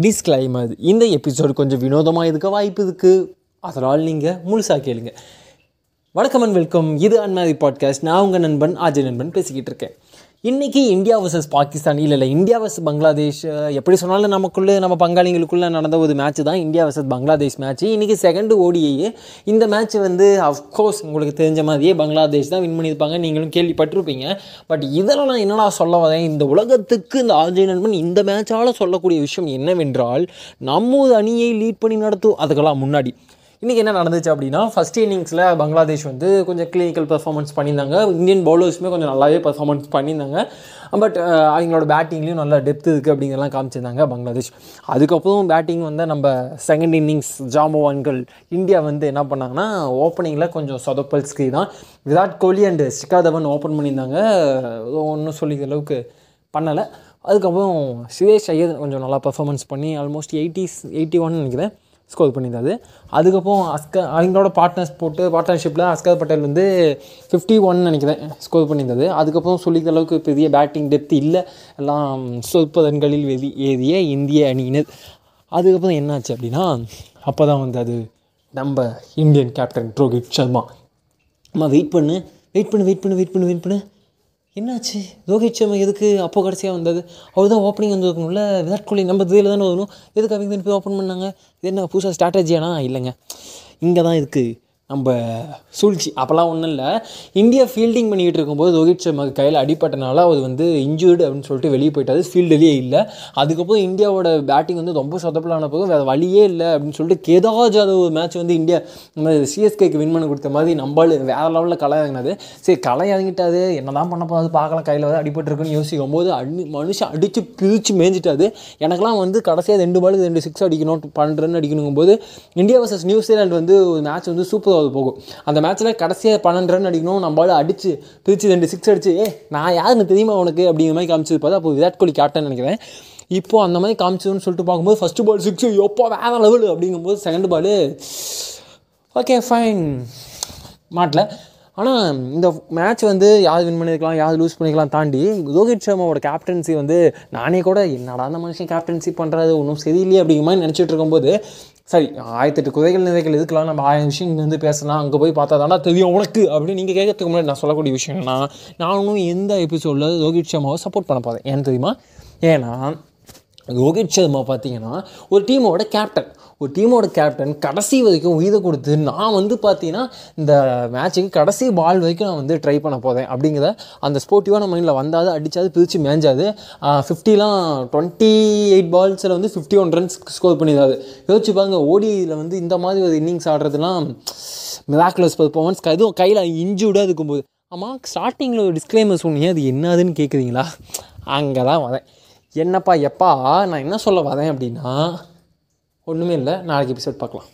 Disclaimer இந்த episode கொஞ்சம் வினோதமாக இருக்க வாய்ப்பு இருக்குது அதனால் நீங்கள் முழுசாக கேளுங்க. வணக்கம் அண்ட் வெல்கம் இது அன்மாரி பாட்காஸ்ட் நான் உங்கள் நண்பன் ஆஜய் நண்பன் பேசிக்கிட்டு இருக்கேன். இன்றைக்கி இந்தியா வர்சஸ் பாகிஸ்தான். இல்லை இல்லை இந்தியா வர்சஸ் பங்களாதேஷ் எப்படி சொன்னாலும் நமக்குள்ளே நம்ம பங்காளிங்களுக்குள்ளே நடந்த ஒரு மேட்ச் தான் இந்தியா வர்சஸ் பங்களாதேஷ் மேட்ச் இன்றைக்கி செகண்டு ஓடியே இந்த மேட்ச் வந்து அஃப்கோர்ஸ் உங்களுக்கு தெரிஞ்ச மாதிரியே பங்களாதேஷ் தான் வின் பண்ணியிருப்பாங்க நீங்களும் கேள்விப்பட்டிருப்பீங்க. பட் இதெல்லாம் நான் என்னடா சொல்ல வரேன்? இந்த உலகத்துக்கு இந்த ஆஜய் நண்பன் இந்த மேட்சால் சொல்லக்கூடிய விஷயம் என்னவென்றால் நம்ம ஒரு அணியை லீட் பண்ணி நடத்தும் அதுக்கெல்லாம் முன்னாடி. இன்றைக்கி என்ன நடந்துச்சு அப்படின்னா ஃபஸ்ட் இன்னிங்ஸில் பங்களாதேஷ் வந்து கொஞ்சம் கிளினிக்கல் பெர்ஃபார்மன்ஸ் பண்ணியிருந்தாங்க. இந்தியன் பவுலர்ஸுமே கொஞ்சம் நல்லாவே பெர்ஃபார்மன்ஸ் பண்ணியிருந்தாங்க. பட் அவங்களோட பேட்டிங்லேயும் நல்லா டெப்த் இருக்குது அப்படிங்கிறலாம் காமிச்சிருந்தாங்க பங்களாதேஷ். அதுக்கப்புறம் பேட்டிங் வந்து நம்ம செகண்ட் இன்னிங்ஸ் ஜாம்பவான்கள் இந்தியா வந்து என்ன பண்ணாங்கன்னா ஓப்பனிங்கில் கொஞ்சம் சொதப்பல்ஸ்க்கு தான். விராட் கோலி அண்டு ஷிகா தவன் ஓப்பன் பண்ணியிருந்தாங்க. ஒன்றும் சொல்லிக்கிற அளவுக்கு பண்ணலை. அதுக்கப்புறம் சுரேஷ் ஐயர் கொஞ்சம் நல்லா பெர்ஃபார்மன்ஸ் பண்ணி ஆல்மோஸ்ட் எயிட்டிஸ் எயிட்டி ஒன் நினைக்கிறேன். ஸ்கோர் பண்ணியிருந்தாரு. அதுக்கப்புறம் அஸ்கர் அவங்களோட பார்ட்னர்ஸ் போட்டு பார்ட்னர்ஷிப்பில் அஸ்கர் பட்டேல் வந்து ஃபிஃப்டி ஒன் நினைக்கிறேன் ஸ்கோர் பண்ணியிருந்தது அதுக்கப்புறம் சொல்லிக்கிற அளவுக்கு பெரிய பேட்டிங் டெப்த் இல்லை. எல்லாம் சொற்ப ரன்களில் வெறி ஏறிய இந்திய அணியினர். அதுக்கப்புறம் என்னாச்சு அப்படின்னா அப்போ தான் வந்து அது நம்ம இந்தியன் கேப்டன் ரோஹித் சர்மா. நம்ம வெயிட் பண்ணு வெயிட் பண்ணு வெயிட் பண்ணு வெயிட் பண்ணு வெயிட் பண்ணு. என்னாச்சு? ரோஹித் சர்மா எதுக்கு அப்போ கடைசியாக வந்தது? அவர் தான் ஓப்பனிங் வந்துருக்கணும்ல விராட் கோலி நம்ம இதில் தானே வரணும்? எதுக்கு அவங்க போய் ஓப்பன் பண்ணாங்க? இது என்ன புதுசாக ஸ்ட்ராட்டஜியானா இல்லைங்க. இங்கே தான் இருக்குது நம்ம சூழ்ச்சி. அப்போல்லாம் ஒன்றும் இல்லை. இந்தியா ஃபீல்டிங் பண்ணிக்கிட்டு இருக்கும்போது ரோஹித் சர்மாக்கு கையில் அடிப்பட்டனால அவர் வந்து இன்ஜூர்டு அப்படின்னு சொல்லிட்டு வெளியே போயிட்டாரு. ஃபீல்டுலேயே இல்லை. அதுக்கப்புறம் இந்தியாவோட பேட்டிங் வந்து ரொம்ப சொதப்பலான போது வேறு வழியே இல்லை அப்படின்னு சொல்லிட்டு கேதார் ஜாதவ் மேட்ச் வந்து இந்தியா நம்ம சிஎஸ்கேக்கு வின் பண்ணி கொடுத்த மாதிரி நம்மளால் வேறு லெவலில் களை இறங்கினது சரி களை இறங்கிட்டாது என்ன தான் பண்ண போகாது பார்க்கலாம். கையில் வந்து அடிபட்டுருக்குன்னு யோசிக்கும் போது அடி மனுஷன் அடித்து பிரித்து மேய்ஞ்சிட்டாது எனக்கெல்லாம் வந்து கடைசியாக ரெண்டு பாலுக்கு ரெண்டு சிக்ஸ் அடிக்கணும் பன்னெண்டு ரன் போது இந்தியா வர்சஸ் நியூசிலாண்டு வந்து ஒரு மேட்ச் வந்து சூப்பர் அது போகும். அந்த மேட்ச்சில் கடைசியாக பன்னெண்டு ரன் அடிக்கணும் நம்மளால அடித்து பிரித்து ரெண்டு சிக்ஸ் அடிச்சு ஏ நான் யாருன்னு தெரியுமா உனக்கு? அப்படிங்கிற மாதிரி காமிச்சது. பார்த்தா அப்போ விராட் கோலி கேப்டன் நினைக்கிறேன். இப்போ அந்த மாதிரி காமிச்சதுன்னு சொல்லிட்டு பார்க்கும்போது ஃபஸ்ட்டு பால் சிக்ஸ் எப்போ வேறு லெவல் அப்படிங்கும்போது செகண்ட் பால் ஓகே ஃபைன் மாட்டல. ஆனால் இந்த மேட்ச் வந்து யார் வின் பண்ணியிருக்கலாம் யார் லூஸ் பண்ணிக்கலாம் தாண்டி ரோஹித் சர்மாவோட கேப்டன்சி வந்து நானே கூட என்னடா அந்த மனுஷன் கேப்டன்சி பண்ணுறது ஒன்றும் சரியில்லையே அப்படிங்கிற மாதிரி நினச்சிட்டு இருக்கும்போது சரி ஆயிரத்தெட்டு குறைகள் நிறைகள் இதுக்கெல்லாம் நம்ம ஆயிரம் விஷயம் இங்கே வந்து பேசலாம் அங்கே போய் பார்த்தா தானே தெரியும் உனக்கு அப்படின்னு நீங்கள் கேட்கறதுக்கு முன்னாடி நான் சொல்லக்கூடிய விஷயம் என்னன்னா நானும் எந்த எபிசோடில் ரோஹித் சர்மாவை சப்போர்ட் பண்ண போகிறேன் ஏன்னு தெரியுமா? ஏன்னா ரோஹித் சர்மா பார்த்தீங்கன்னா ஒரு டீமோட கேப்டன் ஒரு டீமோட கேப்டன் கடைசி வரைக்கும் உயிரை கொடுத்து நான் வந்து பார்த்தீங்கன்னா இந்த மேட்சுக்கு கடைசி பால் வரைக்கும் நான் வந்து ட்ரை பண்ண போகிறேன் அப்படிங்கிறத அந்த ஸ்போர்ட்டிவான மைண்டில் வந்தாது அடித்தாது பிரித்து மேஞ்சாது. ஃபிஃப்டிலாம் டுவெண்ட்டி எயிட் பால்ஸில் வந்து ஃபிஃப்டி ஒன் ரன்ஸ் ஸ்கோர் பண்ணிடாது யோசிச்சு பாருங்க ஓடியில் வந்து இந்த மாதிரி ஒரு இன்னிங்ஸ் ஆடுறதுலாம் மிராக்குலஸ் பர்ஃபார்மன்ஸ் எதுவும் கையில் இன்ஜூர்டாக இருக்கும்போது. ஆமாம் ஸ்டார்டிங்கில் ஒரு டிஸ்க்ளைமர் சொன்னீங்க அது என்னதுன்னு கேட்குறீங்களா அங்கே தான் வரேன் என்னப்பா எப்பா நான் என்ன சொல்ல வரேன் அப்படின்னா ஒன்றுமே இல்லை. நாளைக்கு எபிசோட் பார்க்கலாம்.